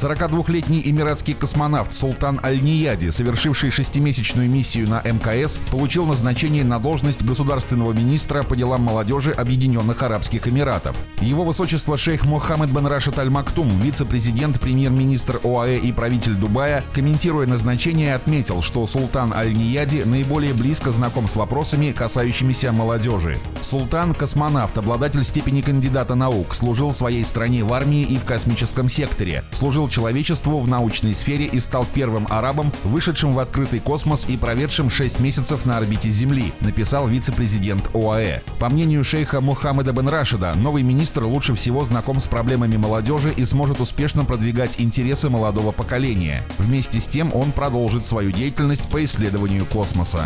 42-летний эмиратский космонавт Султан Аль-Нияди, совершивший шестимесячную миссию на МКС, получил назначение на должность государственного министра по делам молодежи Объединенных Арабских Эмиратов. Его высочество шейх Мохаммед бен Рашид Аль-Мактум, вице-президент, премьер-министр ОАЭ и правитель Дубая, комментируя назначение, отметил, что Султан Аль-Нияди наиболее близко знаком с вопросами, касающимися молодежи. Султан – космонавт, обладатель степени кандидата наук, служил своей стране в армии и в космическом секторе, служил человечеству в научной сфере и стал первым арабом, вышедшим в открытый космос и проведшим 6 месяцев на орбите Земли, написал вице-президент ОАЭ. По мнению шейха Мухаммеда бен Рашида, новый министр лучше всего знаком с проблемами молодежи и сможет успешно продвигать интересы молодого поколения. Вместе с тем он продолжит свою деятельность по исследованию космоса.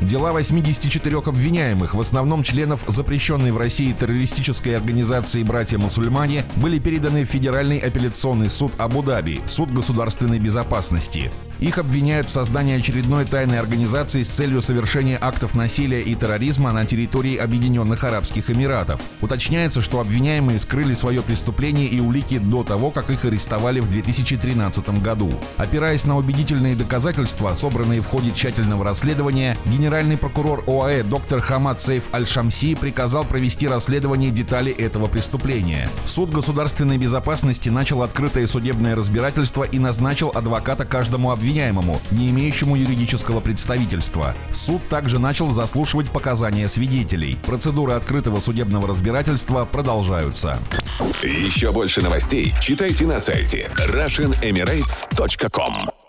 Дела 84 обвиняемых, в основном членов запрещенной в России террористической организации «Братья-мусульмане», были переданы в Федеральный апелляционный суд Абу-Даби, суд государственной безопасности. Их обвиняют в создании очередной тайной организации с целью совершения актов насилия и терроризма на территории Объединенных Арабских Эмиратов. Уточняется, что обвиняемые скрыли свое преступление и улики до того, как их арестовали в 2013 году. Опираясь на убедительные доказательства, собранные в ходе тщательного расследования, генеральный прокурор ОАЭ доктор Хамад Сейф Аль-Шамси приказал провести расследование деталей этого преступления. Суд государственной безопасности начал открытое судебное разбирательство и назначил адвоката каждому обвиняемому не имеющему юридического представительства. Суд также начал заслушивать показания свидетелей. Процедуры открытого судебного разбирательства продолжаются. Еще больше новостей читайте на сайте RussianEmirates.com